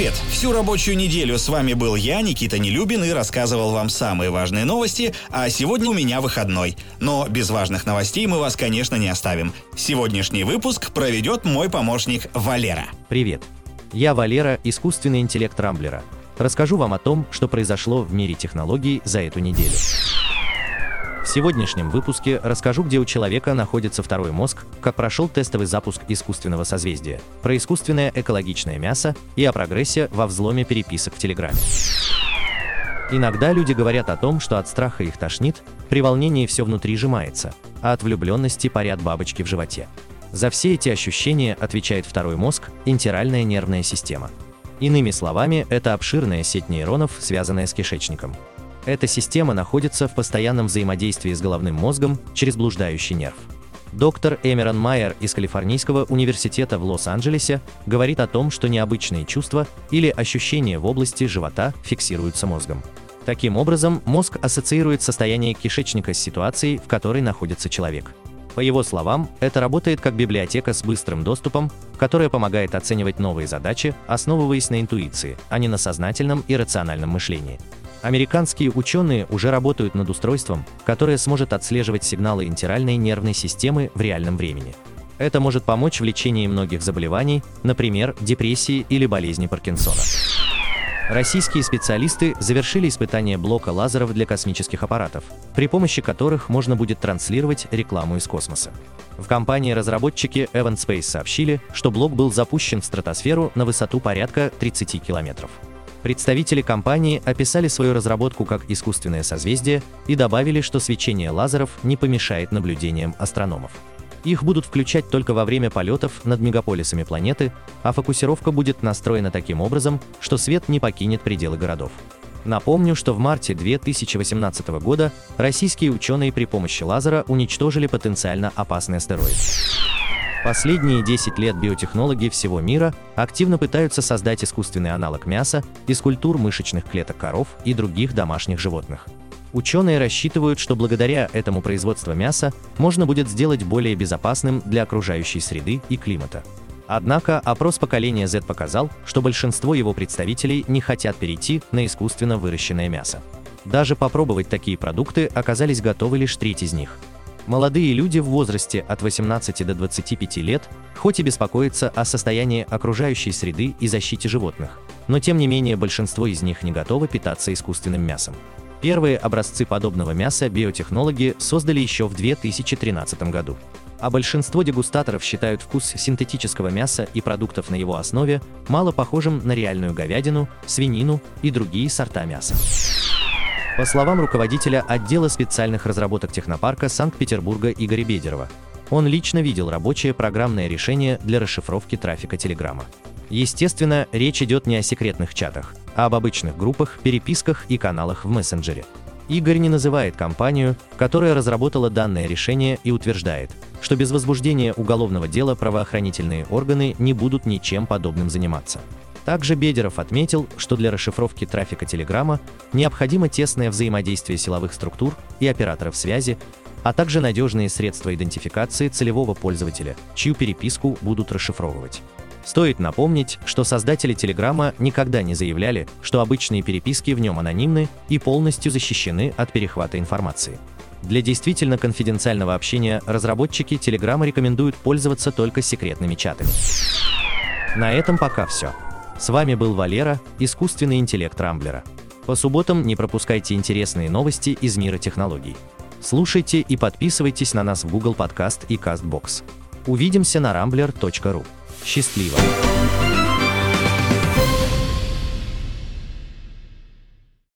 Привет! Всю рабочую неделю с вами был я, Никита Нелюбин, и рассказывал вам самые важные новости, а сегодня у меня выходной. Но без важных новостей мы вас, конечно, не оставим. Сегодняшний выпуск проведет мой помощник Валера. Привет! Я Валера, искусственный интеллект Рамблера. Расскажу вам о том, что произошло в мире технологий за эту неделю. Сегодняшнем выпуске расскажу, где у человека находится второй мозг, как прошел тестовый запуск искусственного созвездия, про искусственное экологичное мясо и о прогрессе во взломе переписок в Телеграме. Иногда люди говорят о том, что от страха их тошнит, при волнении все внутри сжимается, а от влюбленности парят бабочки в животе. За все эти ощущения отвечает второй мозг, интеральная нервная система. Иными словами, это обширная сеть нейронов, связанная с кишечником. Эта система находится в постоянном взаимодействии с головным мозгом через блуждающий нерв. Доктор Эмерон Майер из Калифорнийского университета в Лос-Анджелесе говорит о том, что необычные чувства или ощущения в области живота фиксируются мозгом. Таким образом, мозг ассоциирует состояние кишечника с ситуацией, в которой находится человек. По его словам, это работает как библиотека с быстрым доступом, которая помогает оценивать новые задачи, основываясь на интуиции, а не на сознательном и рациональном мышлении. Американские ученые уже работают над устройством, которое сможет отслеживать сигналы интеральной нервной системы в реальном времени. Это может помочь в лечении многих заболеваний, например, депрессии или болезни Паркинсона. Российские специалисты завершили испытание блока лазеров для космических аппаратов, при помощи которых можно будет транслировать рекламу из космоса. В компании-разработчики Evan Space сообщили, что блок был запущен в стратосферу на высоту порядка 30 километров. Представители компании описали свою разработку как искусственное созвездие и добавили, что свечение лазеров не помешает наблюдениям астрономов. Их будут включать только во время полетов над мегаполисами планеты, а фокусировка будет настроена таким образом, что свет не покинет пределы городов. Напомню, что в марте 2018 года российские ученые при помощи лазера уничтожили потенциально опасный астероид. Последние 10 лет биотехнологи всего мира активно пытаются создать искусственный аналог мяса из культур мышечных клеток коров и других домашних животных. Ученые рассчитывают, что благодаря этому производство мяса можно будет сделать более безопасным для окружающей среды и климата. Однако опрос поколения Z показал, что большинство его представителей не хотят перейти на искусственно выращенное мясо. Даже попробовать такие продукты оказались готовы лишь треть из них – Молодые люди в возрасте от 18 до 25 лет хоть и беспокоятся о состоянии окружающей среды и защите животных, но тем не менее большинство из них не готовы питаться искусственным мясом. Первые образцы подобного мяса биотехнологи создали еще в 2013 году. А большинство дегустаторов считают вкус синтетического мяса и продуктов на его основе мало похожим на реальную говядину, свинину и другие сорта мяса. По словам руководителя отдела специальных разработок технопарка Санкт-Петербурга Игоря Бедерова, он лично видел рабочее программное решение для расшифровки трафика Телеграма. Естественно, речь идет не о секретных чатах, а об обычных группах, переписках и каналах в мессенджере. Игорь не называет компанию, которая разработала данное решение и утверждает, что без возбуждения уголовного дела правоохранительные органы не будут ничем подобным заниматься. Также Бедеров отметил, что для расшифровки трафика Телеграма необходимо тесное взаимодействие силовых структур и операторов связи, а также надежные средства идентификации целевого пользователя, чью переписку будут расшифровывать. Стоит напомнить, что создатели Телеграма никогда не заявляли, что обычные переписки в нем анонимны и полностью защищены от перехвата информации. Для действительно конфиденциального общения разработчики Телеграма рекомендуют пользоваться только секретными чатами. На этом пока все. С вами был Валера, искусственный интеллект Рамблера. По субботам не пропускайте интересные новости из мира технологий. Слушайте и подписывайтесь на нас в Google Podcast и CastBox. Увидимся на rambler.ru. Счастливо!